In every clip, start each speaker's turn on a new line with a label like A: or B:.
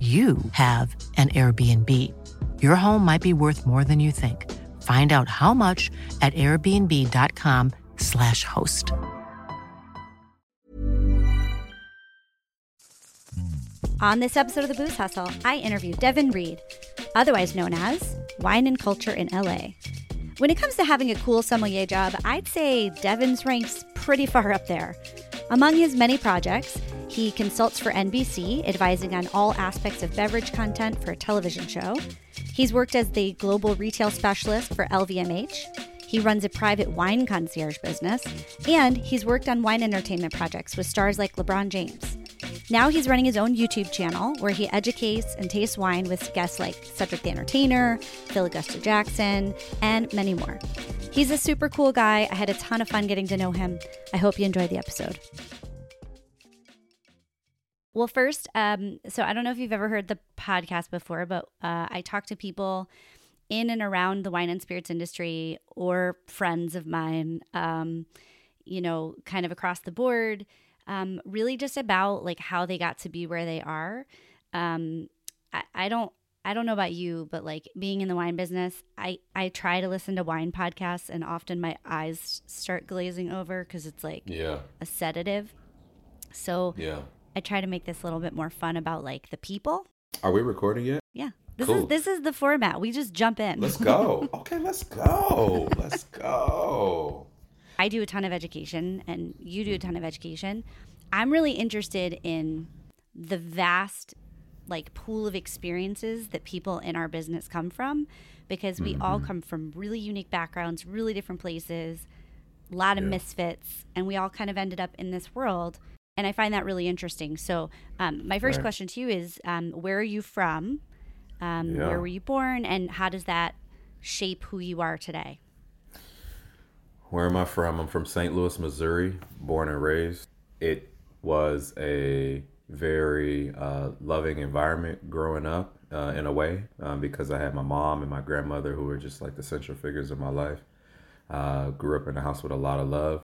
A: you have an Airbnb. Your home might be worth more than you think. Find out how much at airbnb.com/slash host.
B: On this episode of The Booze Hustle, I interview Devin Reed, otherwise known as Wine and Culture in LA. When it comes to having a cool sommelier job, I'd say Devin's ranks pretty far up there. Among his many projects, he consults for NBC, advising on all aspects of beverage content for a television show. He's worked as the global retail specialist for LVMH. He runs a private wine concierge business, and he's worked on wine entertainment projects with stars like LeBron James. Now he's running his own YouTube channel where he educates and tastes wine with guests like Cedric the Entertainer, Phil Augusta Jackson, and many more. He's a super cool guy. I had a ton of fun getting to know him. I hope you enjoyed the episode. Well, first, um, so I don't know if you've ever heard the podcast before, but uh, I talk to people in and around the wine and spirits industry or friends of mine, um, you know, kind of across the board, um, really just about like how they got to be where they are. Um, I, I don't. I don't know about you, but like being in the wine business, I, I try to listen to wine podcasts and often my eyes start glazing over because it's like
C: Yeah.
B: a sedative. So
C: Yeah.
B: I try to make this a little bit more fun about like the people.
C: Are we recording yet?
B: Yeah. This
C: Cool.
B: is this is the format. We just jump in.
C: Let's go. okay, let's go. Let's go.
B: I do a ton of education and you do a ton of education. I'm really interested in the vast like pool of experiences that people in our business come from because we all
C: Mm-hmm.
B: come from really unique backgrounds, really different places, a lot of
C: Yeah.
B: misfits, and we all kind of ended up in this world. And I find that really interesting. So, um, my first
C: Right.
B: question to you is um, where are you from? Um,
C: Yeah.
B: Where were you born? And how does that shape who you are today?
C: Where am I from? I'm from St. Louis, Missouri, born and raised. It was a very uh, loving environment growing up uh, in a way um, because I had my mom and my grandmother who were just like the central figures of my life. Uh, grew up in a house with a lot of love.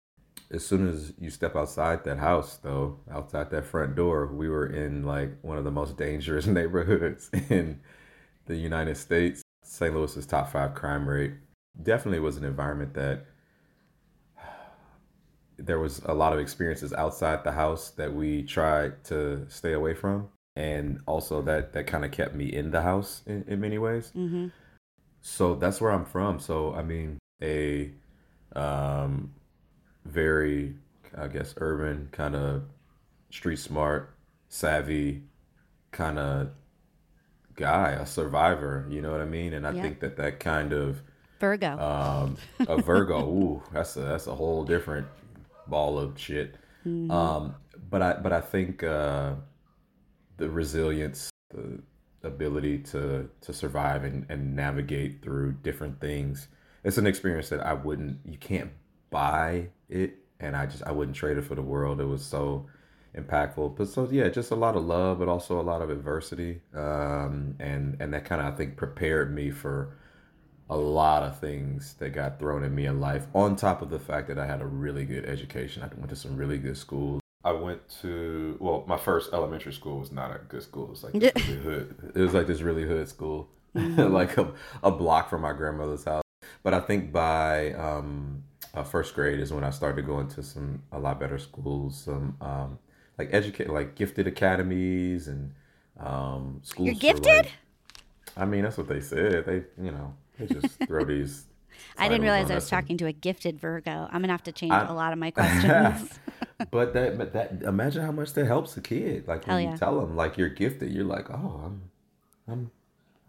C: As soon as you step outside that house, though, outside that front door, we were in like one of the most dangerous neighborhoods in the United States. St. Louis's top five crime rate definitely was an environment that there was a lot of experiences outside the house that we tried to stay away from and also that that kind of kept me in the house in, in many ways
B: Mm-hmm.
C: so that's where i'm from so i mean a um very i guess urban kind of street smart savvy kind of guy a survivor you know what i mean and i
B: Yeah.
C: think that that kind of
B: Virgo.
C: um, a Virgo. Ooh, that's a that's a whole different ball of shit. Um, but I but I think uh, the resilience, the ability to to survive and, and navigate through different things. It's an experience that I wouldn't. You can't buy it, and I just I wouldn't trade it for the world. It was so impactful. But so yeah, just a lot of love, but also a lot of adversity, um, and and that kind of I think prepared me for a lot of things that got thrown at me in life on top of the fact that I had a really good education. I went to some really good schools. I went to well, my first elementary school was not a good school. It was like this really hood. It was like this really hood school, like a, a block from my grandmother's house. But I think by um, uh, first grade is when I started going to some a lot better schools, some um, like educate like gifted academies and Um, schools
B: You're gifted?
C: like- I mean, that's what they said. They, you know, they just throw these.
B: I didn't realize I was talking to a gifted Virgo. I'm gonna have to change
C: I-
B: a lot of my questions.
C: but that, but that, imagine how much that helps a kid. Like when you tell them, like you're gifted, you're like, oh, I'm, I'm,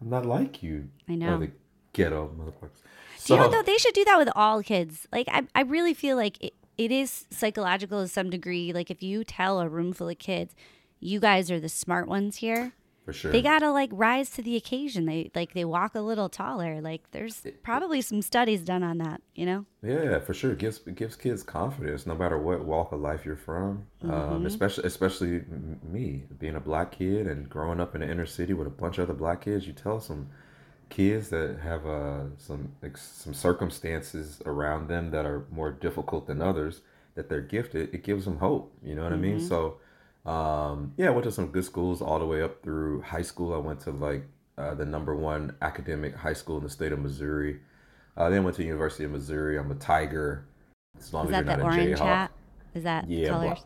C: I'm not like you.
B: I know.
C: Other ghetto motherfuckers.
B: Do you know though? They should do that with all kids. Like I, I really feel like it, it is psychological to some degree. Like if you tell a room full of kids, you guys are the smart ones here.
C: for sure.
B: They gotta like rise to the occasion. They like they walk a little taller. Like there's probably some studies done on that. You know.
C: Yeah, for sure. It gives it gives kids confidence, no matter what walk of life you're from.
B: Mm-hmm.
C: Um, especially especially me being a black kid and growing up in the inner city with a bunch of other black kids. You tell some kids that have uh, some some circumstances around them that are more difficult than others that they're gifted. It gives them hope. You know what I mean? So. Um, yeah, I went to some good schools all the way up through high school. I went to like uh, the number one academic high school in the state of Missouri. Uh, then went to University of Missouri. I'm a Tiger. As long
B: Is
C: as
B: that
C: you're
B: the
C: a
B: orange
C: Jayhawk.
B: hat? Is that
C: Yeah.
B: colors?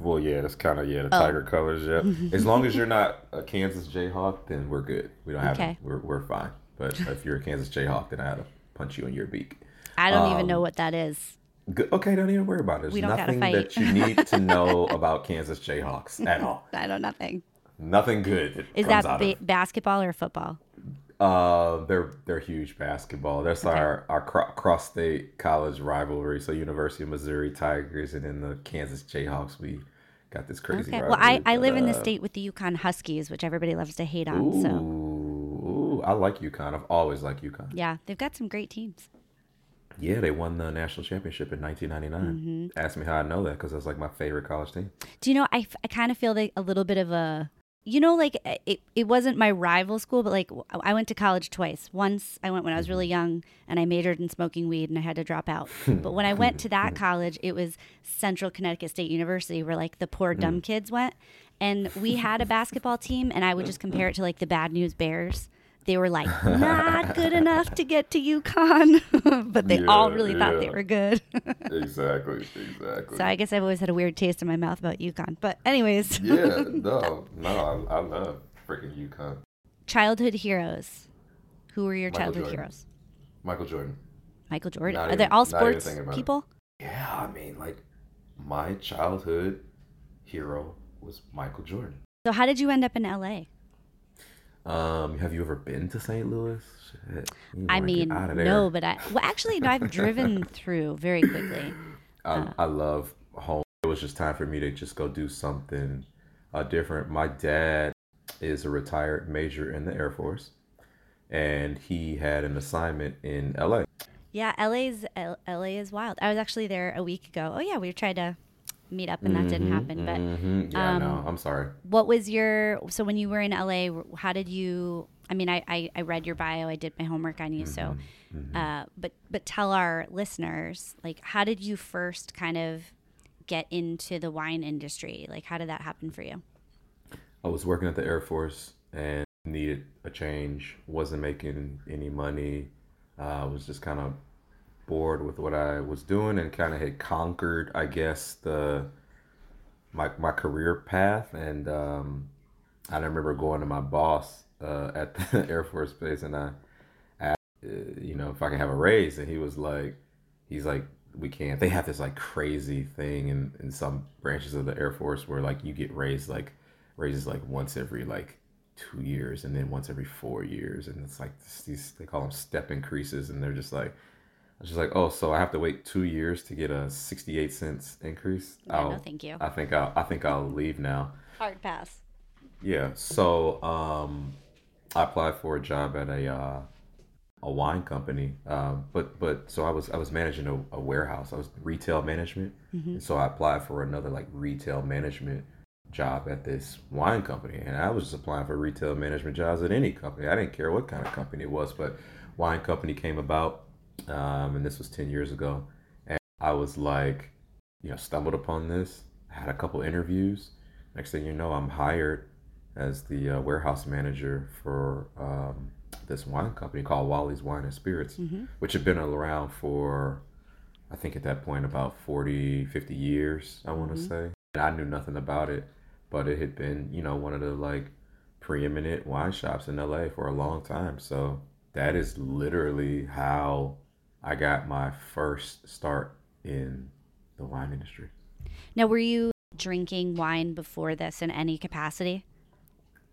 C: Well, yeah, that's kind of yeah the
B: Oh.
C: Tiger colors. Yeah. as long as you're not a Kansas Jayhawk, then we're good. We don't have
B: Okay.
C: we're we're fine. But if you're a Kansas Jayhawk, then I had to punch you in your beak.
B: I don't even
C: Um,
B: know what that is.
C: Good. Okay, don't even worry about it. There's
B: We don't gotta
C: nothing
B: fight.
C: that you need to know about Kansas Jayhawks at all.
B: I know nothing.
C: Nothing good.
B: Is
C: comes
B: that ba- basketball or football?
C: Uh, they're they're huge basketball. That's our our cro- cross state college rivalry. So University of Missouri Tigers and then the Kansas Jayhawks. We got this crazy.
B: Okay.
C: rivalry.
B: Well, I, I live in the
C: uh,
B: state with the UConn Huskies, which everybody loves to hate on.
C: Ooh,
B: So
C: ooh, I like UConn. I've always liked UConn.
B: yeah, they've got some great teams.
C: Yeah, they won the national championship in 1999.
B: Mm-hmm.
C: Ask me how I know that because that's like my favorite college team.
B: Do you know? I, f- I kind of feel like a little bit of a, you know, like uh, it, it wasn't my rival school, but like I went to college twice. Once I went when I was really mm-hmm. young and I majored in smoking weed and I had to drop out. but when I went to that mm-hmm. college, it was Central Connecticut State University where like the poor dumb mm. kids went. And we had a basketball team and I would just compare it to like the Bad News Bears. They were like not good enough to get to UConn, but they all
C: Yeah,
B: really thought they were good.
C: exactly, exactly.
B: so I guess I've always had a weird taste in my mouth about UConn. But anyways.
C: yeah, no, no, I, I love freaking UConn.
B: childhood heroes. Who were your
C: Michael
B: childhood
C: Jordan.
B: heroes?
C: Michael Jordan.
B: Michael Jordan.
C: Not
B: Are they all sports
C: about it.
B: people?
C: Yeah, I mean, like my childhood hero was Michael Jordan.
B: So how did you end up in LA?
C: Um, have you ever been to St. Louis? Shit,
B: I mean, no, but I well actually no, I've driven through very quickly.
C: I, I love home. It was just time for me to just go do something uh, different. My dad is a retired major in the Air Force, and he had an assignment in LA.
B: Yeah, LA's L- LA is wild. I was actually there a week ago. Oh yeah, we tried to meet up and that didn't happen. But
C: hmm Yeah,
B: Um,
C: no, I'm sorry.
B: what was your so when you were in LA? How did you? I mean, I I, I read your bio. I did my homework on you. So,
C: Mm-hmm,
B: uh, but but tell our listeners like how did you first kind of get into the wine industry? Like how did that happen for you?
C: I was working at the Air Force and needed a change. wasn't making any money. I was just kind of bored with what I was doing and kind of had conquered, I guess, the my my career path. And um, I remember going to my boss uh, at the Air Force base and I asked, uh, you know, if I could have a raise, and he was like, he's like. We can't. They have this like crazy thing in, in some branches of the Air Force where like you get raised like raises like once every like two years and then once every four years and it's like these they call them step increases and they're just like Just like oh so I have to wait two years to get a 68 cents increase?
B: Yeah, no, thank you.
C: I think I'll I think I'll leave now.
B: Hard pass.
C: yeah so um I applied for a job at a uh a wine company um but but so I was I was managing a, a warehouse. I was retail management. And so I applied for another like retail management job at this wine company. And I was just applying for retail management jobs at any company. I didn't care what kind of company it was, but wine company came about um, and this was 10 years ago and I was like, you know, stumbled upon this, had a couple interviews. Next thing you know, I'm hired as the uh, warehouse manager for um, this wine company called Wally's Wine and Spirits, which had been around for I think at that point about 40, 50 years, I want to say. And I knew nothing about it, but it had been, you know, one of the like preeminent wine shops in LA for a long time. So that is literally how I got my first start in the wine industry.
B: Now, were you drinking wine before this in any capacity?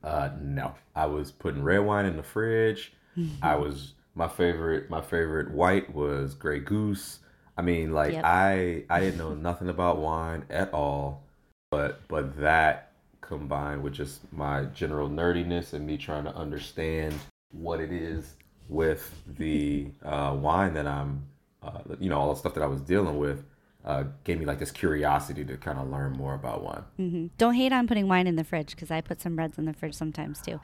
C: Uh, no, I was putting red wine in the fridge. I was my favorite. My favorite white was Grey Goose. I mean, like
B: Yep.
C: I I didn't know nothing about wine at all, but but that combined with just my general nerdiness and me trying to understand what it is with the uh, wine that I'm, uh, you know, all the stuff that I was dealing with, uh, gave me like this curiosity to kind of learn more about wine.
B: hmm Don't hate on putting wine in the fridge because I put some reds in the fridge sometimes too.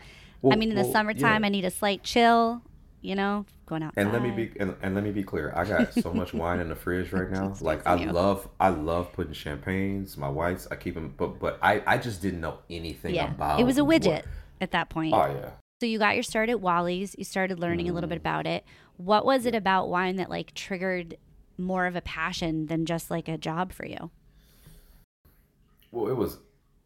B: I mean, in the summertime,
C: yeah.
B: I need a slight chill. You know, going out.
C: And let me be and, and let me be clear. I got so much wine in the fridge right now. Like I
B: you.
C: love I love putting champagnes. My whites I keep them, but but I I just didn't know anything
B: Yeah,
C: about.
B: it was a
C: what-
B: widget at that point.
C: Oh yeah.
B: So you got your start at Wally's. You started learning a little
C: Mm.
B: bit about it. What was it about wine that like triggered more of a passion than just like a job for you?
C: Well, it was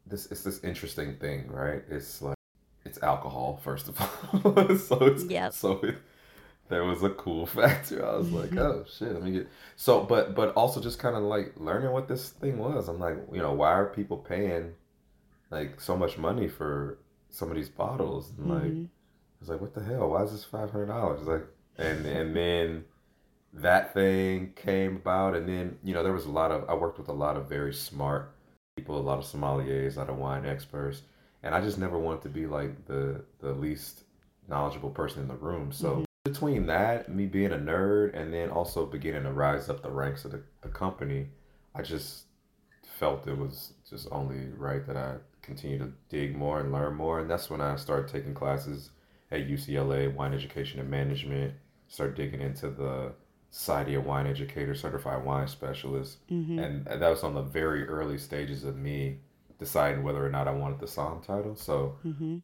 C: this. It's this interesting thing, right? It's like it's alcohol first of all. so it's
B: Yep.
C: so it, there was a cool factor. I was like, oh shit, let me get so. But but also just kind of like learning what this thing was. I'm like, you know, why are people paying like so much money for some of these bottles? And like,
B: Mhm.
C: I was like, what the hell? Why is this five hundred dollars? Like, and and then that thing came about, and then you know there was a lot of I worked with a lot of very smart people, a lot of sommeliers, a lot of wine experts, and I just never wanted to be like the the least knowledgeable person in the room. So between that, me being a nerd, and then also beginning to rise up the ranks of the, the company, I just felt it was just only right that I continue to dig more and learn more, and that's when I started taking classes at UCLA, wine education and management. Start digging into the Society of Wine Educators, Certified Wine Specialist,
B: Mhm.
C: and that was on the very early stages of me deciding whether or not I wanted the SOM title. So
B: mm-hmm.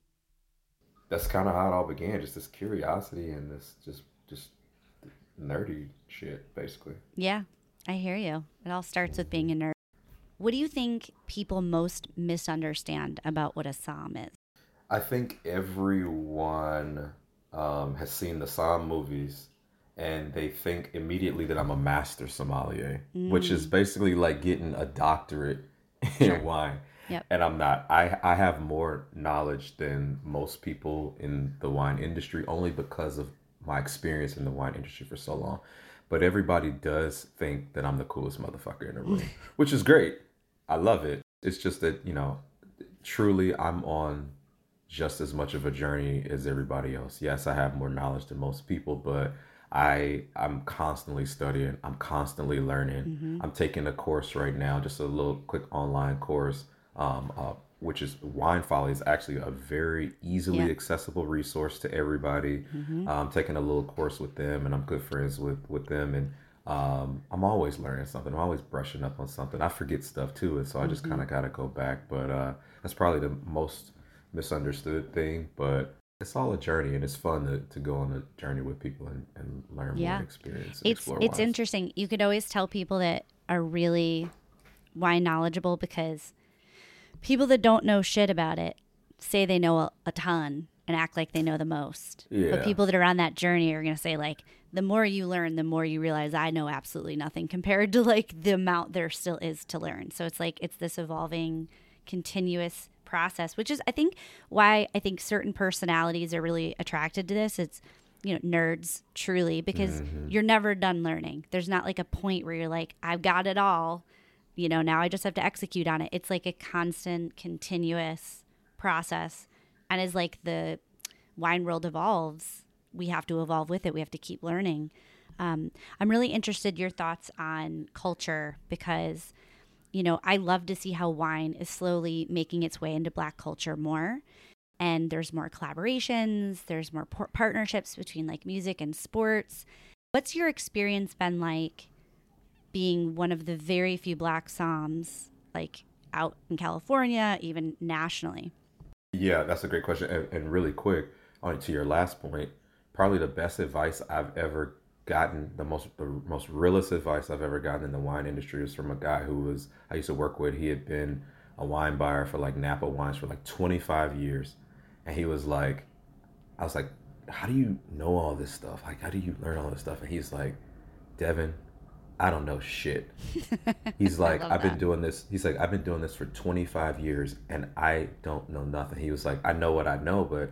C: that's kind of how it all began, just this curiosity and this just just nerdy shit, basically.
B: Yeah, I hear you. It all starts with being a nerd. What do you think people most misunderstand about what a somm is?
C: I think everyone um, has seen the Somm movies and they think immediately that I'm a master sommelier, which is basically like getting a doctorate in wine.
B: Yep.
C: And I'm not. I, I have more knowledge than most people in the wine industry only because of my experience in the wine industry for so long. But everybody does think that I'm the coolest motherfucker in the room, which is great. I love it. It's just that, you know, truly I'm on just as much of a journey as everybody else. Yes, I have more knowledge than most people, but I I'm constantly studying. I'm constantly learning. I'm taking a course right now, just a little quick online course, um, uh, which is Wine Folly is actually a very easily
B: Yeah.
C: accessible resource to everybody. I'm taking a little course with them, and I'm good friends with with them, and um, I'm always learning something. I'm always brushing up on something. I forget stuff too, and so I just kind of gotta go back. But uh, that's probably the most misunderstood thing. But it's all a journey, and it's fun to, to go on a journey with people and, and learn more
B: Yeah.
C: and experience.
B: It's it's interesting. You could always tell people that are really wine knowledgeable because people that don't know shit about it say they know a, a ton and act like they know the most. But people that are on that journey are going to say like the more you learn, the more you realize I know absolutely nothing compared to like the amount there still is to learn. So it's like it's this evolving continuous process, which is I think why I think certain personalities are really attracted to this. It's you know nerds truly because mm-hmm. you're never done learning. There's not like a point where you're like I've got it all. You know, now I just have to execute on it. It's like a constant continuous process and as like the wine world evolves, we have to evolve with it. We have to keep learning. Um, I'm really interested your thoughts on culture because you know, I love to see how wine is slowly making its way into black culture more. And there's more collaborations, there's more por- partnerships between like music and sports. What's your experience been like being one of the very few black somms like out in California, even nationally?
C: Yeah, that's a great question. And, and really quick, on to your last point, probably the best advice I've ever gotten, the most the most realist advice I've ever gotten in the wine industry is from a guy who was I used to work with. He had been a wine buyer for like Napa wines for like 25 years. and he was like, I was like, how do you know all this stuff? Like, how do you learn all this stuff? And he's like, Devin, I don't know shit. He's like, I've been doing this. He's like, I've been doing this for 25 years and I don't know nothing. He was like, I know what I know, but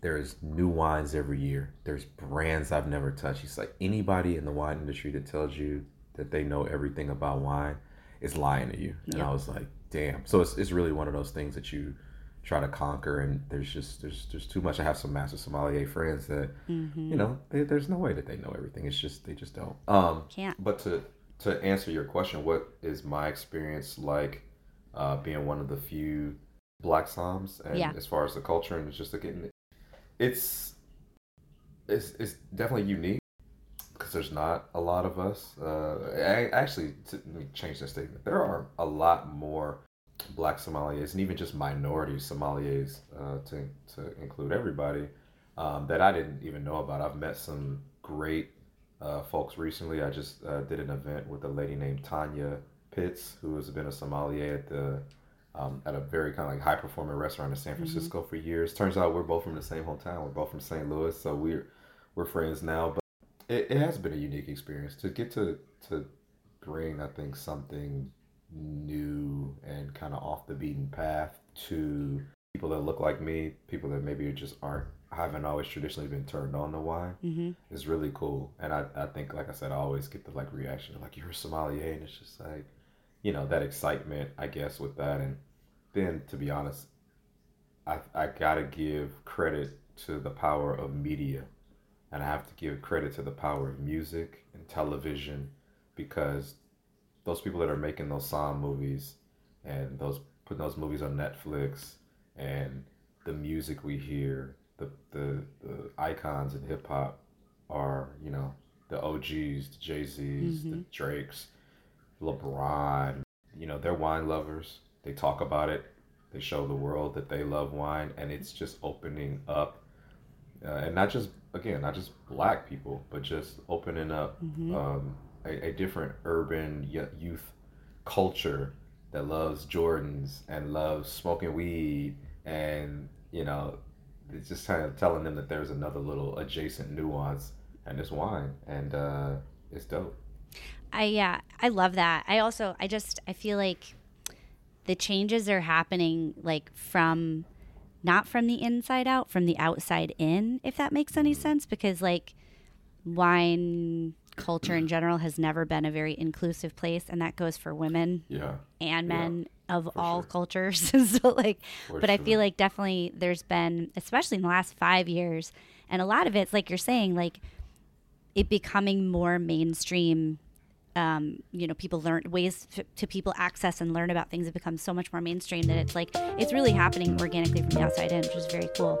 C: there's new wines every year. There's brands I've never touched. He's like, anybody in the wine industry that tells you that they know everything about wine is lying to you. And I was like, damn. So it's, it's really one of those things that you try to conquer and there's just there's there's too much i have some master sommelier friends that
B: Mm-hmm.
C: you know they, there's no way that they know everything it's just they just don't um
B: Can't.
C: but to to answer your question what is my experience like uh being one of the few black somms and
B: Yeah.
C: as far as the culture and it's just again it's it's it's definitely unique because there's not a lot of us uh I, actually to, let me change that statement there are a lot more black sommeliers and even just minority sommeliers uh, to, to include everybody um, that I didn't even know about. I've met some great uh, folks recently. I just uh, did an event with a lady named Tonya Pitts, who has been a sommelier at the um, at a very kind of like high performing restaurant in San Francisco for years. Turns out we're both from the same hometown. We're both from St. Louis, so we're we're friends now. But it, it has been a unique experience to get to to bring, I think, something new and kind of off the beaten path to people that look like me, people that maybe just aren't haven't always traditionally been turned on to wine
B: Mm-hmm.
C: is really cool. And I, I think like I said, I always get the like reaction of like you're a sommelier and it's just like, you know, that excitement I guess with that and then to be honest, I I gotta give credit to the power of media and I have to give credit to the power of music and television because those people that are making those sound movies and those putting those movies on Netflix and the music we hear, the the, the icons in hip hop are, you know, the OGs, the Jay Z's, the Drakes, LeBron. You know, they're wine lovers. They talk about it. They show the world that they love wine, and it's just opening up, uh, and not just again, not just black people, but just opening up um, a, a different urban youth culture that loves Jordans and loves smoking weed, and you know, it's just kind of telling them that there's another little adjacent nuance and it's wine, and uh, it's dope.
B: I yeah, I love that. I also I just I feel like the changes are happening like from not from the inside out, from the outside in, if that makes any sense because like wine culture in general has never been a very inclusive place and that goes for women
C: Yeah.
B: and
C: Yeah,
B: men of all
C: sure.
B: cultures. so like
C: For
B: but I feel like definitely there's been especially in the last 5 years and a lot of it's like you're saying like it becoming more mainstream um, you know, people learn ways f- to people access and learn about things have become so much more mainstream that it's like it's really happening organically from the outside in, which is very cool.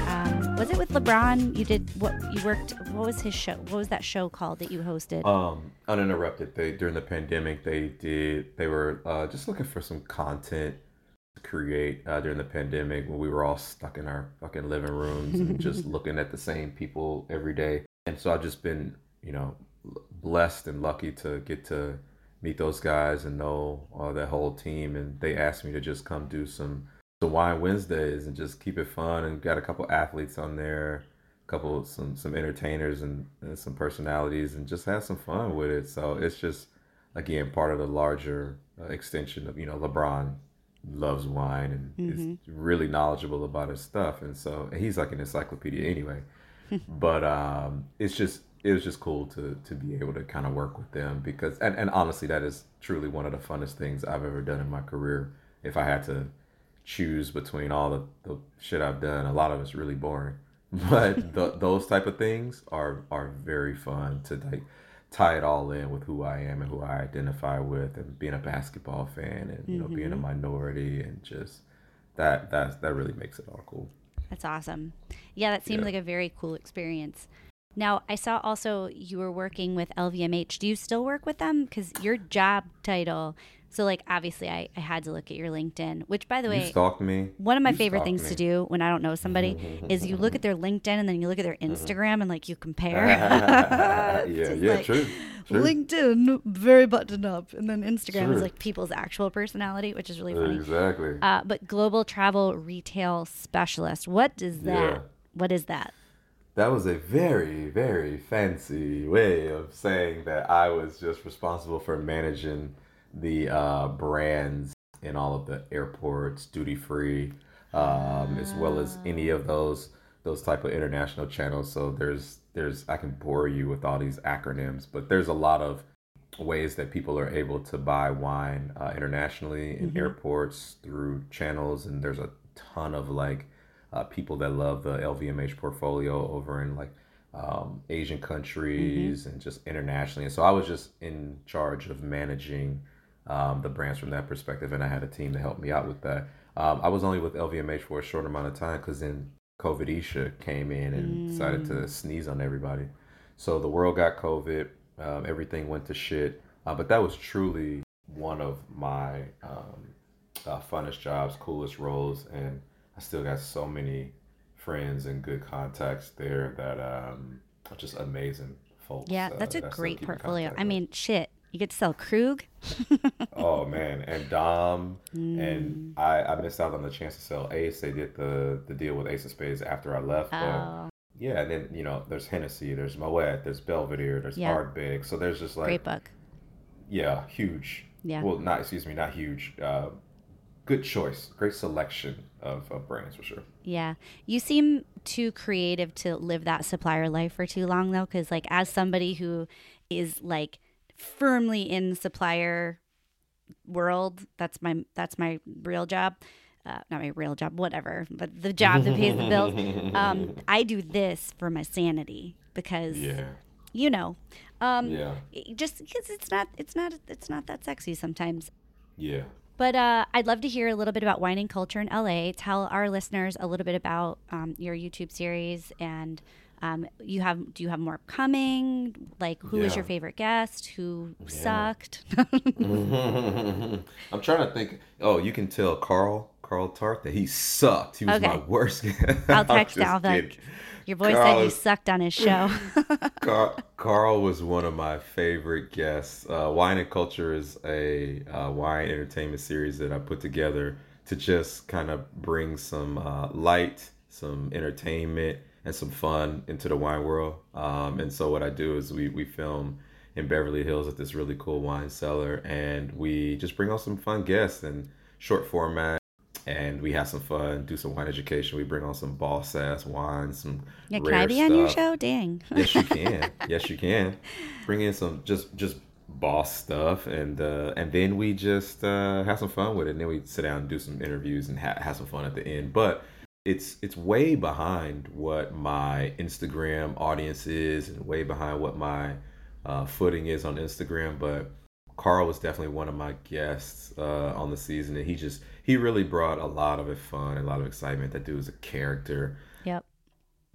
B: Was it with LeBron? You did what? You worked. What was his show? What was that show called that you hosted?
C: Um, uninterrupted. They during the pandemic, they did. They were uh, just looking for some content to create uh, during the pandemic when we were all stuck in our fucking living rooms and just looking at the same people every day. And so I've just been, you know, blessed and lucky to get to meet those guys and know uh, that whole team. And they asked me to just come do some the wine Wednesdays and just keep it fun and got a couple athletes on there, a couple some some entertainers and, and some personalities and just have some fun with it. So it's just again part of the larger uh, extension of you know LeBron loves wine and is really knowledgeable about his stuff and so and he's like an encyclopedia anyway. but um, it's just it was just cool to to be able to kind of work with them because and, and honestly that is truly one of the funnest things I've ever done in my career. If I had to choose between all the, the shit I've done. A lot of it's really boring, but the, those type of things are are very fun to like tie it all in with who I am and who I identify with, and being a basketball fan, and you know being a mm-hmm. minority, and just that that that really makes it all cool.
B: That's awesome. Yeah, that seemed
C: Yeah.
B: like a very cool experience. Now, I saw also you were working with LVMH. Do you still work with them? Because your job title. So, like, obviously, I, I had to look at your LinkedIn, which, by the
C: You
B: way,
C: stalked me.
B: one of my
C: You
B: favorite things
C: me.
B: to do when I don't know somebody is you look at their LinkedIn and then you look at their Instagram and like you compare.
C: yeah, yeah,
B: like,
C: true. true.
B: LinkedIn, very buttoned up. And then Instagram is like people's actual personality, which is really funny.
C: Exactly.
B: Uh, but global travel retail specialist, what does that?
C: Yeah.
B: What is that?
C: That was a very, very fancy way of saying that I was just responsible for managing the uh, brands in all of the airports, duty free, um, as well as any of those those type of international channels. So there's there's I can bore you with all these acronyms, but there's a lot of ways that people are able to buy wine uh, internationally in airports through channels, and there's a ton of like uh, people that love the LVMH portfolio over in like um, Asian countries and just internationally. And so I was just in charge of managing um, the brands from that perspective, and I had a team to help me out with that. Um, I was only with LVMH for a short amount of time because then COVID Isha came in and decided to sneeze on everybody. So the world got COVID, um, everything went to shit. Uh, but that was truly one of my um, uh, funnest jobs, coolest roles, and I still got so many friends and good contacts there that um, are just amazing folks.
B: Yeah,
C: uh,
B: that's a
C: that
B: great portfolio. I mean, shit, you get to sell Krug.
C: Oh man, and Dom,
B: Mm.
C: and I, I missed out on the chance to sell Ace. They did the the deal with Ace of Spades after I left.
B: Oh,
C: yeah, and then you know, there's Hennessy, there's Moet, there's Belvedere, there's
B: Yeah.
C: So there's just like
B: great book.
C: yeah, huge.
B: Yeah.
C: Well, not excuse me, not huge. Uh, good choice, great selection of, of brands for sure.
B: Yeah. You seem too creative to live that supplier life for too long, though, because, like, as somebody who is like firmly in supplier world, that's my that's my real job. Uh, not my real job, whatever, but the job that pays the bills. Um, I do this for my sanity because
C: Yeah,
B: you know, um,
C: yeah,
B: just because it's not it's not it's not that sexy sometimes.
C: yeah.
B: But uh, I'd love to hear a little bit about wine and culture in LA. Tell our listeners a little bit about um, your YouTube series, and um, you have do you have more coming? Like, who is
C: Yeah.
B: your favorite guest? Who sucked?
C: I'm trying to think. Oh, you can tell Carl Carl Tart that he sucked. He was
B: Okay.
C: my worst.
B: Guest.
C: I'll
B: text
C: kidding.
B: Your boy
C: Carl
B: said you sucked on his show.
C: Carl, Carl was one of my favorite guests. Uh, wine and Culture is a uh, wine entertainment series that I put together to just kind of bring some uh, light, some entertainment, and some fun into the wine world. Um, and so what I do is we we film in Beverly Hills at this really cool wine cellar, and we just bring on some fun guests and short format. And we have some fun, do some wine education. We bring on some boss ass wines, some
B: Yeah, can I be on your show? Dang.
C: yes, you can. yes, you can. Bring in some just just boss stuff, and uh, and then we just uh, have some fun with it. And then we sit down and do some interviews and ha- have some fun at the end. But it's it's way behind what my Instagram audience is, and way behind what my uh, footing is on Instagram. But Carl was definitely one of my guests uh, on the season, and he just he really brought a lot of it fun, a lot of excitement. That dude was a character.
B: Yep.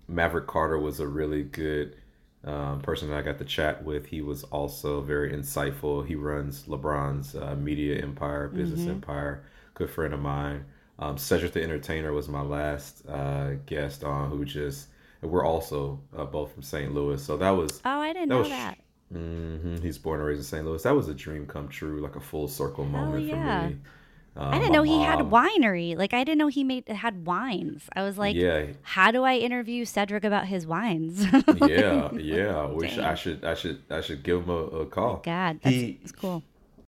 C: Maverick Carter was a really good um, person that I got to chat with. He was also very insightful. He runs LeBron's uh, media empire, business
B: Mm-hmm.
C: empire. Good friend of mine. Um, Cedric the Entertainer was my last uh, guest on, who just we're also uh, both from St. Louis. So that was
B: Oh, I didn't
C: that
B: know
C: was
B: that.
C: hmm He's born and raised in St. Louis. That was a dream come true, like a full circle moment
B: yeah.
C: for me. Uh,
B: I didn't
C: my
B: know he had winery. Like I didn't know he made had wines. I was like,
C: Yeah.
B: how do I interview Cedric about his wines?
C: yeah, yeah. We should, I should, I should, I should give him a, a call.
B: God, that's,
C: he,
B: that's cool.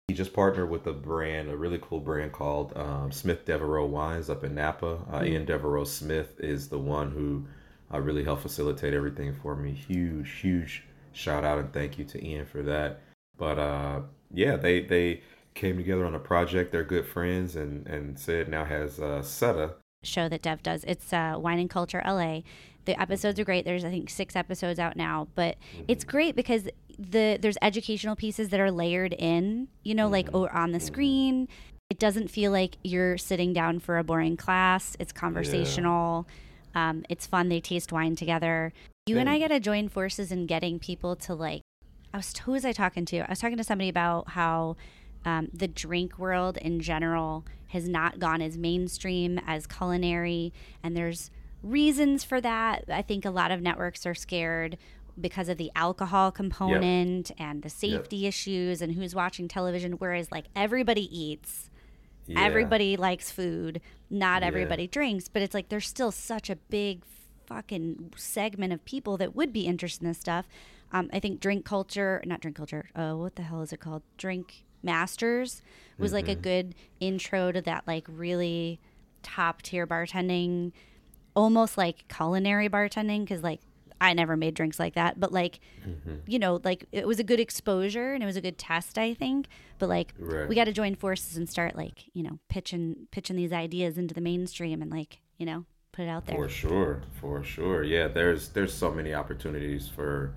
C: He just partnered with a brand, a really cool brand called um, Smith Devereaux Wines up in Napa. Uh, Ian Devereaux Smith is the one who uh, really helped facilitate everything for me. Huge, huge shout out and thank you to Ian for that. But uh, yeah, they they came together on a project. They're good friends, and and Sid now has uh, Seta.
B: show that Dev does. It's uh, Wine and Culture LA. The episodes are great. There's I think six episodes out now, but it's great because the there's educational pieces that are layered in. You know, like or on the screen. It doesn't feel like you're sitting down for a boring class. It's conversational. Um, it's fun. They taste wine together. You and I got to join forces in getting people to like. I was who was I talking to? I was talking to somebody about how um, the drink world in general has not gone as mainstream as culinary, and there's reasons for that. I think a lot of networks are scared because of the alcohol component and the safety issues and who's watching television. Whereas, like, everybody eats,
C: Yeah.
B: everybody likes food, not
C: Yeah.
B: everybody drinks, but it's like there's still such a big fucking segment of people that would be interested in this stuff. Um, I think drink culture, not drink culture, uh, what the hell is it called? Drink Masters was like a good intro to that, like really top tier bartending, almost like culinary bartending, because like I never made drinks like that, but like, you know, like it was a good exposure and it was a good test, I think. But like,
C: Right.
B: we got to join forces and start like, you know, pitching pitching these ideas into the mainstream and like, you know, put it out there.
C: For sure, for sure. Yeah, there's there's so many opportunities for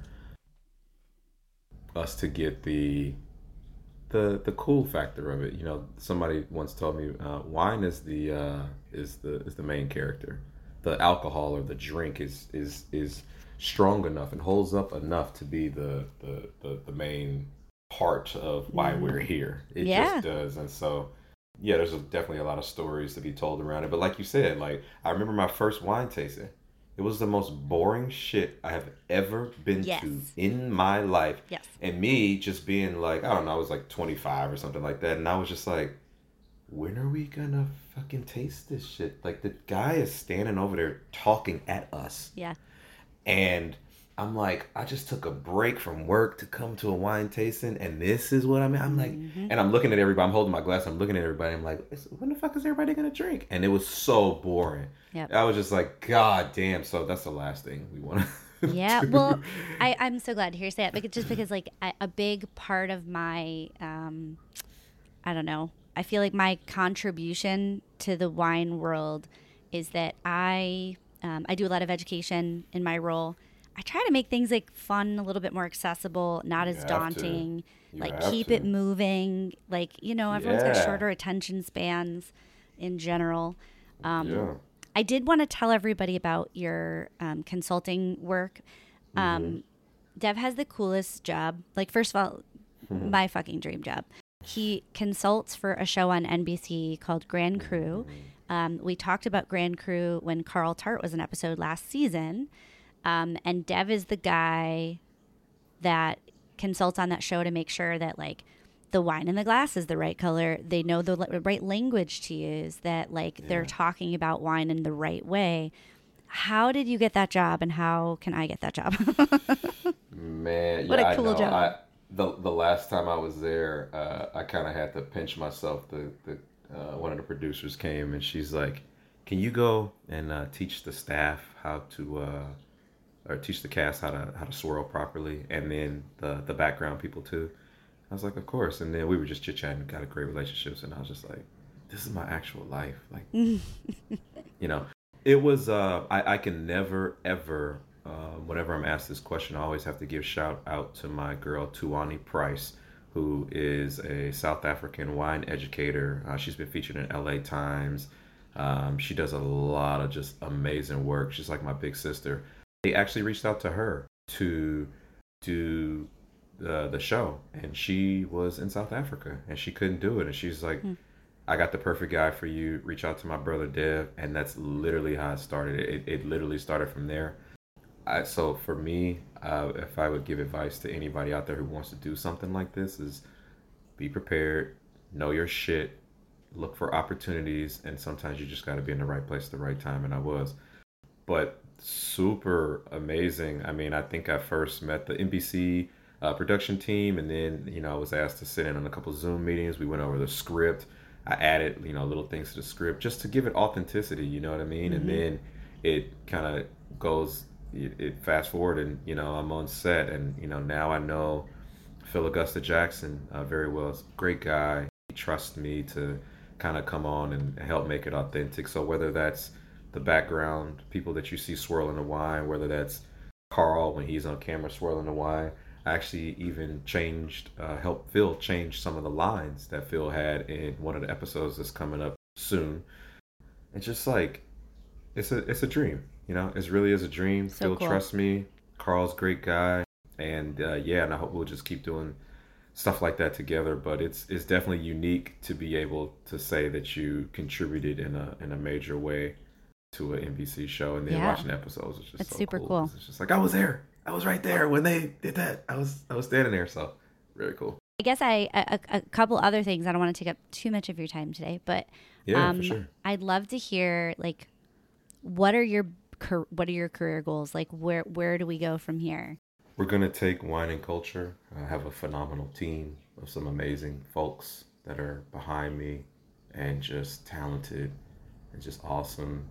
C: us to get the the the cool factor of it. You know, somebody once told me uh, wine is the uh, is the is the main character. The alcohol or the drink is is is strong enough and holds up enough to be the the the, the main part of why mm. we're here. It
B: Yeah.
C: just does, and so yeah, there's a, definitely a lot of stories to be told around it. But like you said, like I remember my first wine tasting. It was the most boring shit I have ever been
B: Yes.
C: to in my life.
B: Yes.
C: And me just being like, I don't know, I was like 25 or something like that. And I was just like, when are we gonna fucking taste this shit? Like the guy is standing over there talking at us.
B: Yeah.
C: And I'm like, I just took a break from work to come to a wine tasting, and this is what I'm. I'm like,
B: Mm-hmm.
C: and I'm looking at everybody. I'm holding my glass. I'm looking at everybody. I'm like, "Is- when the fuck is everybody gonna drink? And it was so boring.
B: Yeah.
C: I was just like, God damn. So that's the last thing we want to.
B: Yeah, well, I, I'm so glad to hear you say that because just because like a, a big part of my, um, I don't know, I feel like my contribution to the wine world is that I, um, I do a lot of education in my role. I try to make things like fun, a little bit more accessible, not as daunting. Like keep
C: to.
B: it moving. Like you know, everyone's got shorter attention spans in general. Um,
C: yeah.
B: I did want to tell everybody about your um, consulting work. Um, Dev has the coolest job. Like, first of all, my fucking dream job. He consults for a show on NBC called Grand Crew. Um, we talked about Grand Crew when Carl Tart was an episode last season. Um, and Dev is the guy that consults on that show to make sure that like the wine in the glass is the right color. They know the li- right language to use. That like they're talking about wine in the right way. how did you get that job, and how can I get that job?
C: Man,
B: What a
C: yeah, I
B: cool
C: know.
B: job.
C: I, the the last time I was there, uh, I kind of had to pinch myself. The the uh, one of the producers came and she's like, "Can you go and uh, teach the staff how to, uh, or teach the cast how to how to swirl properly, and then the the background people too?" I was like, "Of course." And then we were just chit chatting, got a great relationships, and I was just like, "This is my actual life." Like, you know, it was. Uh, I I can never ever. Uh, whenever I'm asked this question, I always have to give shout out to my girl Tuani Price, who is a South African wine educator. Uh, she's been featured in LA Times. Um, she does a lot of just amazing work. She's like my big sister. They actually reached out to her to do the the show, and she was in South Africa and she couldn't do it, and she's like. I got the perfect guy for you. Reach out to my brother Dev, and that's literally how it started. It, it literally started from there. I, so for me, uh, if I would give advice to anybody out there who wants to do something like this, is be prepared, know your shit, look for opportunities, and sometimes you just got to be in the right place at the right time. And I was, but super amazing. I mean, I think I first met the NBC uh, production team, and then you know I was asked to sit in on a couple Zoom meetings. We went over the script. I added you know little things to the script just to give it authenticity. You know what I mean? And then it kind of goes. It, fast forward, and you know I'm on set, and you know now I know Phil Augusta Jackson uh, very well. Great guy. He trusts me to kind of come on and help make it authentic. So whether that's the background people that you see swirling the wine, whether that's Carl when he's on camera swirling the wine, I actually even changed, uh, helped Phil change some of the lines that Phil had in one of the episodes that's coming up soon. It's just like it's a it's a dream, you know. It really is a dream.
B: So
C: Phil
B: cool.
C: trusts me. Carl's great guy, and uh, yeah, and I hope we'll just keep doing stuff like that together. But it's it's definitely unique to be able to say that you contributed in a in a major way to an NBC show, and then
B: Yeah.
C: watching episodes is just
B: It's
C: so
B: super
C: cool.
B: cool.
C: It's just like I was there, I was right there when they did that. I was I was standing there, so really cool.
B: I guess I a, a couple other things. I don't want to take up too much of your time today, but
C: Yeah,
B: um,
C: for sure.
B: I'd love to hear like what are your what are your career goals? Like where where do we go from here?
C: We're gonna take wine and culture. I have a phenomenal team of some amazing folks that are behind me, and just talented and just awesome.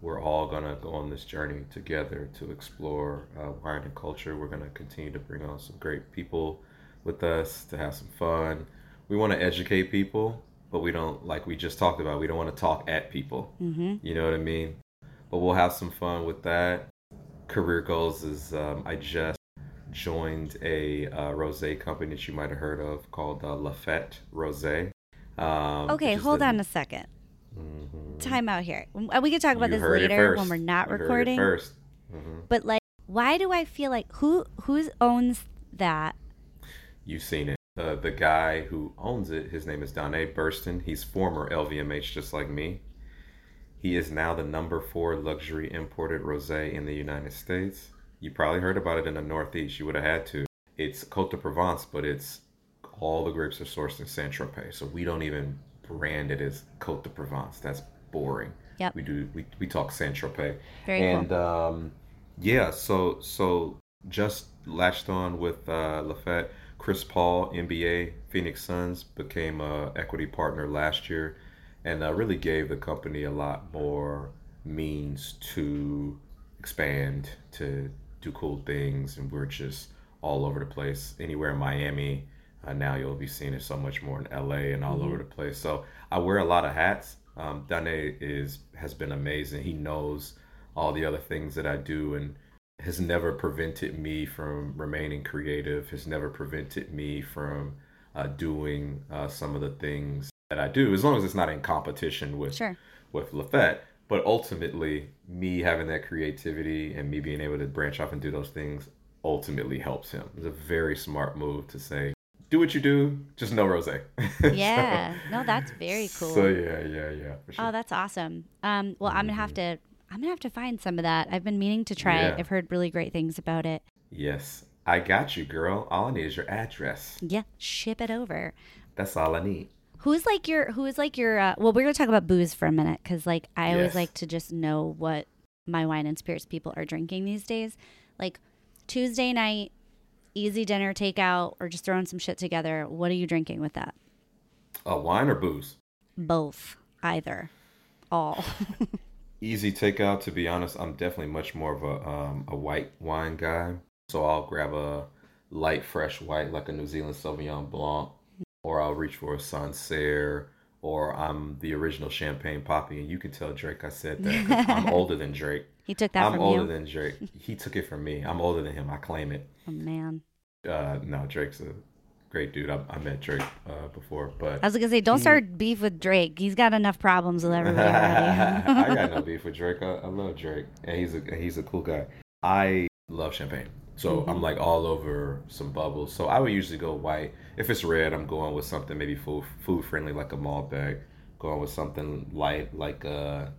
C: We're all gonna go on this journey together to explore uh, wine and culture. We're gonna continue to bring on some great people with us to have some fun. We want to educate people, but we don't like we just talked about. We don't want to talk at people.
B: Mm-hmm.
C: You know what I mean? But we'll have some fun with that. Career goals is um, I just joined a uh, rosé company that you might have heard of called uh, La Fête Rosé. Um,
B: Okay, hold
C: the-
B: on a 2nd
C: Mhm.
B: Time out here. Uh, We can talk about
C: You
B: this later when we're not
C: You
B: recording.
C: first. Mhm.
B: But like, why do I feel like who who owns that?
C: You've seen it. Uh, the guy who owns it, his name is Donae Burston. He's former LVMH, just like me. He is now the number four luxury imported rosé in the United States. You probably heard about it in the Northeast. You would have had to. It's Cote de Provence, but it's all the grapes are sourced in Saint Tropez, so we don't even brand it as Cote de Provence. That's boring.
B: Yep.
C: We do. We, we talk Saint Tropez.
B: Very cool.
C: and um, yeah, so so just latched on with uh, La Fête. Chris Paul, NBA Phoenix Suns, became a equity partner last year, and uh, really gave the company a lot more means to expand, to do cool things, and we're just all over the place. Anywhere in Miami, uh, now you'll be seeing it so much more in LA and all over the place. So I wear a lot of hats. Um, Dane is has been amazing. He knows all the other things that I do and has never prevented me from remaining creative. Has never prevented me from uh, doing uh, some of the things that I do, as long as it's not in competition with
B: Sure.
C: with La Fête. But ultimately, me having that creativity and me being able to branch off and do those things ultimately helps him. It's a very smart move to say, do what you do, just no rose.
B: Yeah. no, that's very cool.
C: So yeah, yeah, yeah. For sure.
B: Oh, that's awesome. Um, well, I'm gonna have to. I'm gonna have to find some of that. I've been meaning to try it. I've heard really great things about it.
C: yes, I got you, girl. All I need is your address.
B: Yeah, ship it over.
C: That's all I need.
B: Who's like your? Who is like your? Uh, well, we're gonna talk about booze for a minute because like I always like to just know what my wine and spirits people are drinking these days. Like Tuesday night, easy dinner, takeout, or just throwing some shit together. What are you drinking with that?
C: Uh, wine or booze?
B: Both, either, all.
C: Easy takeout. To be honest, I'm definitely much more of a um, a white wine guy. So I'll grab a light, fresh white, like a New Zealand Sauvignon Blanc, or I'll reach for a Sancerre, or I'm the original Champagne Poppy. And you can tell Drake I said that. I'm older than Drake.
B: he took that
C: I'm
B: from
C: older
B: you.
C: than Drake. He took it from me. I'm older than him. I claim it.
B: oh man,
C: Uh, no, Drake's a great dude. I, I met Drake uh, before, but
B: I was gonna say, don't start beef with Drake. He's got enough problems with everybody already.
C: I got no beef with Drake. I, I love Drake, and he's a he's a cool guy. I love champagne, so
B: Mm-hmm.
C: I'm like all over some bubbles. So I would usually go white. If it's red, I'm going with something maybe food food friendly like a Malbec. Going with something light like a.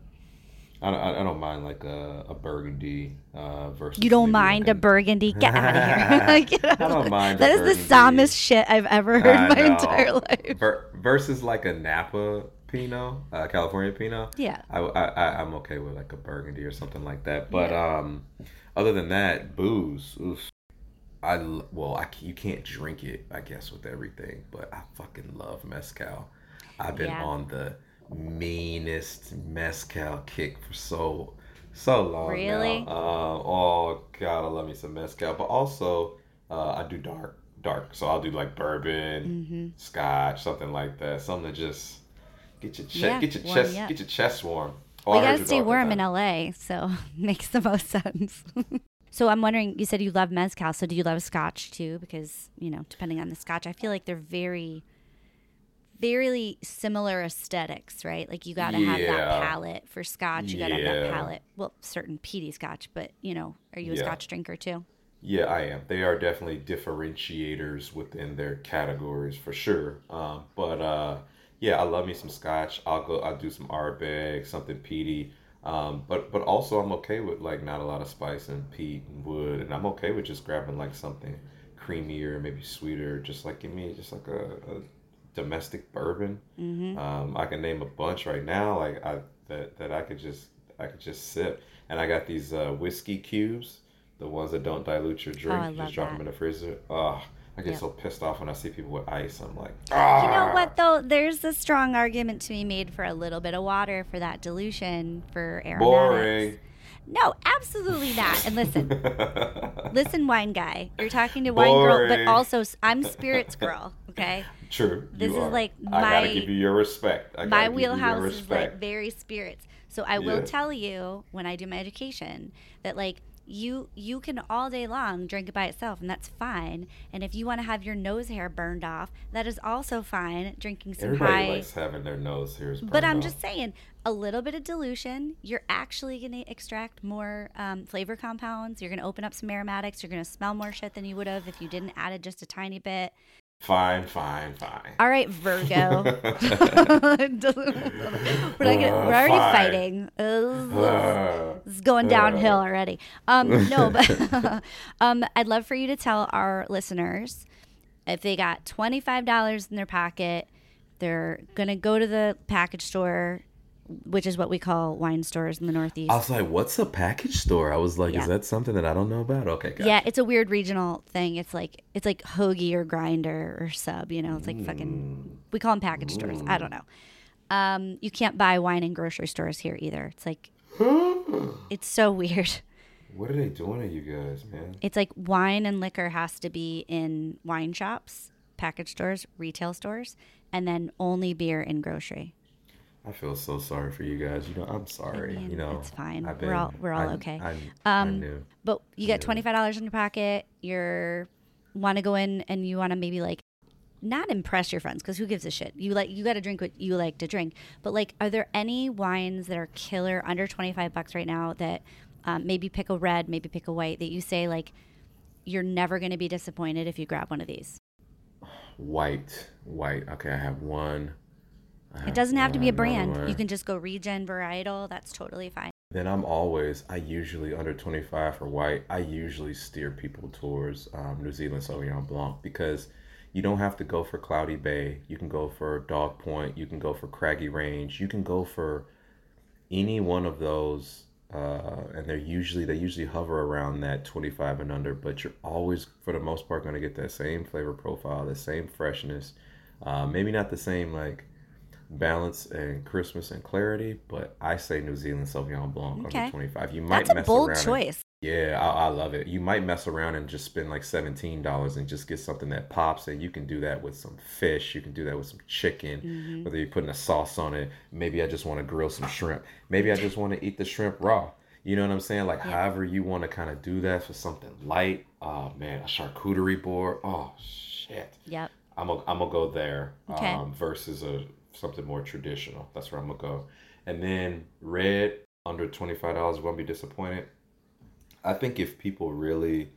C: I don't, I don't mind like a, a burgundy uh, versus.
B: You don't mind
C: like
B: a burgundy? Get out of here! Out
C: I don't mind
B: That is the
C: burgundy.
B: sommest shit I've ever heard
C: I
B: in my
C: know.
B: entire life.
C: Ver- versus like a Napa Pinot, uh, California Pinot.
B: Yeah.
C: I, I, I I'm okay with like a Burgundy or something like that. But um, other than that, booze. Oof. I well, I you can't drink it, I guess, with everything. But I fucking love mezcal. I've been
B: Yeah.
C: on the meanest mezcal kick for so so long. now.
B: Really?
C: Uh, oh god, I love me some mezcal. But also, uh, I do dark, dark. So I'll do like bourbon,
B: Mm-hmm.
C: scotch, something like that. Something to just get your chest,
B: Yeah,
C: get your chest,
B: up.
C: get your chest warm. Oh,
B: we gotta stay warm in LA, so makes the most sense. so I'm wondering, you said you love mezcal, so do you love scotch too? Because you know, depending on the scotch, I feel like they're very, very similar aesthetics, right? Like you gotta have that palette for scotch. You gotta have that palette. Well, certain peaty scotch, but you know, are you a
C: Yeah.
B: scotch drinker too?
C: Yeah, I am. They are definitely differentiators within their categories for sure. Um, but uh, yeah, I love me some scotch. I'll go. I'll do some Ardbeg, something peaty. Um, but but also I'm okay with like not a lot of spice and peat and wood, and I'm okay with just grabbing like something creamier, maybe sweeter. Just like give me just like a, a domestic bourbon. Um, I can name a bunch right now, like I that that I could just I could just sip. And I got these uh, whiskey cubes, the ones that don't dilute your drink.
B: Oh,
C: you just drop
B: that.
C: them in the freezer. Oh, I get
B: Yep.
C: so pissed off when I see people with ice. I'm like,
B: You know what though? There's a strong argument to be made for a little bit of water for that dilution for aromatics.
C: Boring.
B: No, absolutely not. And listen, listen, wine guy, you're talking to wine girl, but also I'm spirits girl. Okay,
C: True.
B: This is
C: are.
B: like
C: I gotta give you your respect. I
B: my
C: gotta give you your
B: wheelhouse is like very spirits. So I will
C: Yeah.
B: tell you when I do my education that like you you can all day long drink it by itself and that's fine. And if you want to have your nose hair burned off, that is also fine. Drinking some
C: Everybody
B: high
C: likes having their nose hairs.
B: But I'm
C: off.
B: just saying, a little bit of dilution, you're actually going to extract more um, flavor compounds. You're going to open up some aromatics. You're going to smell more shit than you would have if you didn't add it just a tiny bit.
C: Fine, fine, fine.
B: All right, Virgo. we're, not gonna, we're already
C: Fine.
B: fighting.
C: Uh,
B: It's going downhill already. Um, no, but um, I'd love for you to tell our listeners if they got twenty five dollars in their pocket, they're gonna go to the package store, which is what we call wine stores in the Northeast.
C: I was like, "What's a package store?" I was like,
B: Yeah.
C: "Is that something that I don't know about?" Okay, gotcha.
B: Yeah, it's a weird regional thing. It's like it's like hoagie or grinder or sub. You know, it's like fucking. We call them package stores. I don't know. Um, you can't buy wine in grocery stores here either. It's like it's so weird.
C: What are they doing to you guys, man?
B: It's like wine and liquor has to be in wine shops, package stores, retail stores, and then only beer in grocery.
C: I feel so sorry for you guys. You know, I'm sorry.
B: mean,
C: you know,
B: it's fine.
C: I've
B: We're all- we're all
C: I-
B: okay.
C: I, I
B: Um,
C: knew.
B: But you get twenty five dollars in your pocket. You're want to go in and you want to maybe like not impress your friends because who gives a shit? You like you got to drink what you like to drink. But like, are there any wines that are killer under twenty five bucks right now that um, maybe pick a red, maybe pick a white that you say like you're never going to be disappointed if you grab one of these?
C: White, white. Okay, I have one.
B: It doesn't have to be a brand. You can just go regen varietal. That's totally fine.
C: Then I'm always, I usually under 25 for white, I usually steer people towards um, New Zealand Sauvignon Blanc because you don't have to go for Cloudy Bay. You can go for Dog Point. You can go for Craggy Range. You can go for any one of those uh, and they're usually they usually hover around that 25 and under. But you're always, for the most part, going to get that same flavor profile, the same freshness. Uh, maybe not the same like balance and Christmas and clarity, but I say New Zealand Sauvignon Blanc
B: Okay.
C: under 25. You might
B: That's a
C: mess
B: bold
C: around and-
B: choice.
C: yeah, I, I love it. You might mess around and just spend like seventeen dollars and just get something that pops, and you can do that with some fish. You can do that with some chicken,
B: Mm-hmm.
C: whether you're putting a sauce on it. Maybe I just want to grill some shrimp. Maybe I just want to eat the shrimp raw. You know what I'm saying? Like however you want to kind of do that for something light. Oh man, a charcuterie board. Oh shit.
B: Yep.
C: I'm gonna I'm gonna go there
B: Okay.
C: um, versus a something more traditional. That's where I'm gonna go. And then red under twenty five dollars won't be disappointed. I think if people really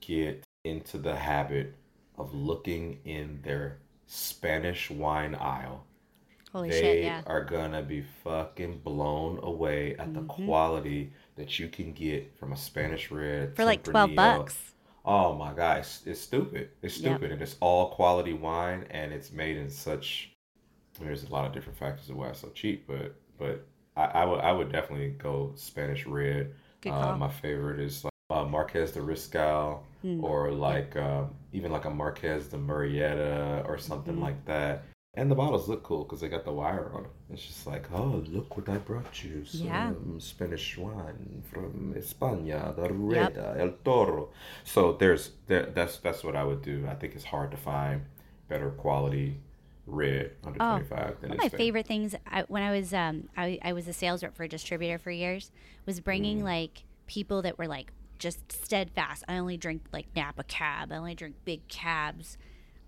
C: get into the habit of looking in their Spanish wine aisle,
B: Holy
C: they
B: shit, yeah.
C: are gonna be fucking blown away at the mm-hmm. quality that you can get from a Spanish red
B: For like 12
C: Tempranillo.
B: bucks.
C: Oh my gosh, it's stupid. It's
B: Yep.
C: stupid, and it's all quality wine, and it's made in such. There's a lot of different factors of why it's so cheap, but but I, I would I would definitely go Spanish red. Uh, my favorite is like uh, Marqués de Riscal,
B: Hmm.
C: or like um, even like a Marqués de Murrieta or something
B: Mm-hmm.
C: like that. And the bottles look cool because they got the wire on them. It's just like, oh, look what I brought you.
B: Yeah.
C: Some Spanish wine from España, the Rueda, El Toro. So there's there, that's that's what I would do. I think it's hard to find better quality red under
B: Oh,
C: 25 than
B: One of my favorite things I, when I was um I, I was a sales rep for a distributor for years was bringing
C: Mm.
B: like people that were like just steadfast. I only drink like Napa Cab. I only drink big cabs.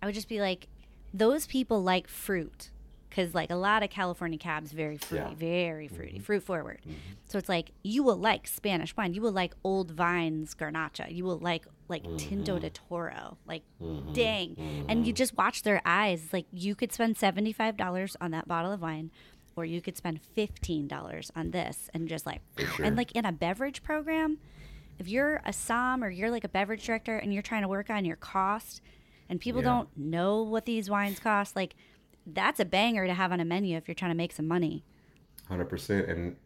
B: I would just be like, those people like fruit because like a lot of California cabs very fruity,
C: Yeah. Mm-hmm.
B: very fruity, fruit forward. So it's like you will like Spanish wine. You will like Old Vines Garnacha. You will like like
C: Mm-hmm.
B: Tinto de Toro. Like dang, and you just watch their eyes. Like you could spend seventy five dollars on that bottle of wine. Or you could spend fifteen dollars on this, and just like,
C: sure.
B: and like in a beverage program, if you're a somm or you're like a beverage director and you're trying to work on your cost and people
C: Yeah.
B: don't know what these wines cost like that's a banger to have on a menu if you're trying to make some money
C: Hundred percent, and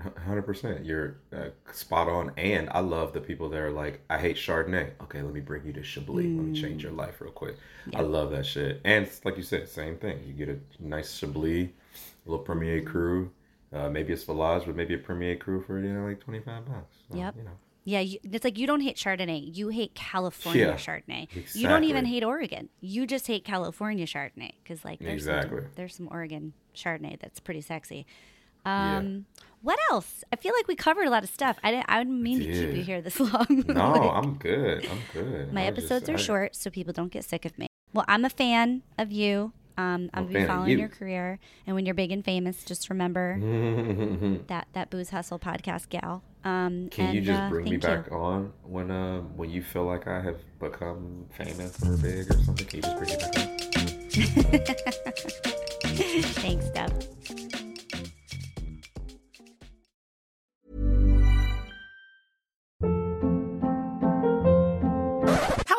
C: hundred percent, you're uh, spot on. And I love the people that are like, I hate Chardonnay. Okay, let me bring you to Chablis. Let me change your life real quick. I love that shit. And like you said, same thing. You get a nice Chablis, a little Premier Cru. Uh, maybe it's Village, but maybe a Premier Cru for you know like twenty five bucks. So,
B: Yep.
C: You know.
B: yeah you, it's like you don't hate chardonnay you hate california
C: Yeah,
B: chardonnay you don't even hate oregon you just hate california chardonnay because like there's some,
C: Exactly.
B: there's some oregon chardonnay that's pretty sexy
C: Yeah.
B: What else i feel like we covered a lot of stuff i didn't i didn't mean to keep you here this long
C: No,
B: Like-
C: I'm good. I'm good.
B: My
C: I
B: episodes
C: just-
B: are
C: I-
B: short, so people don't get sick of me. Well, I'm a fan of you. Um,
C: I'm
B: I'm be following
C: you.
B: your career, and when you're big and famous, just remember that that booze hustle podcast gal. Um,
C: Can
B: and,
C: you just
B: uh,
C: bring me
B: thank you.
C: back on when uh when you feel like I have become famous or big or something? Can you just bring me back on?
B: Thanks, Dev.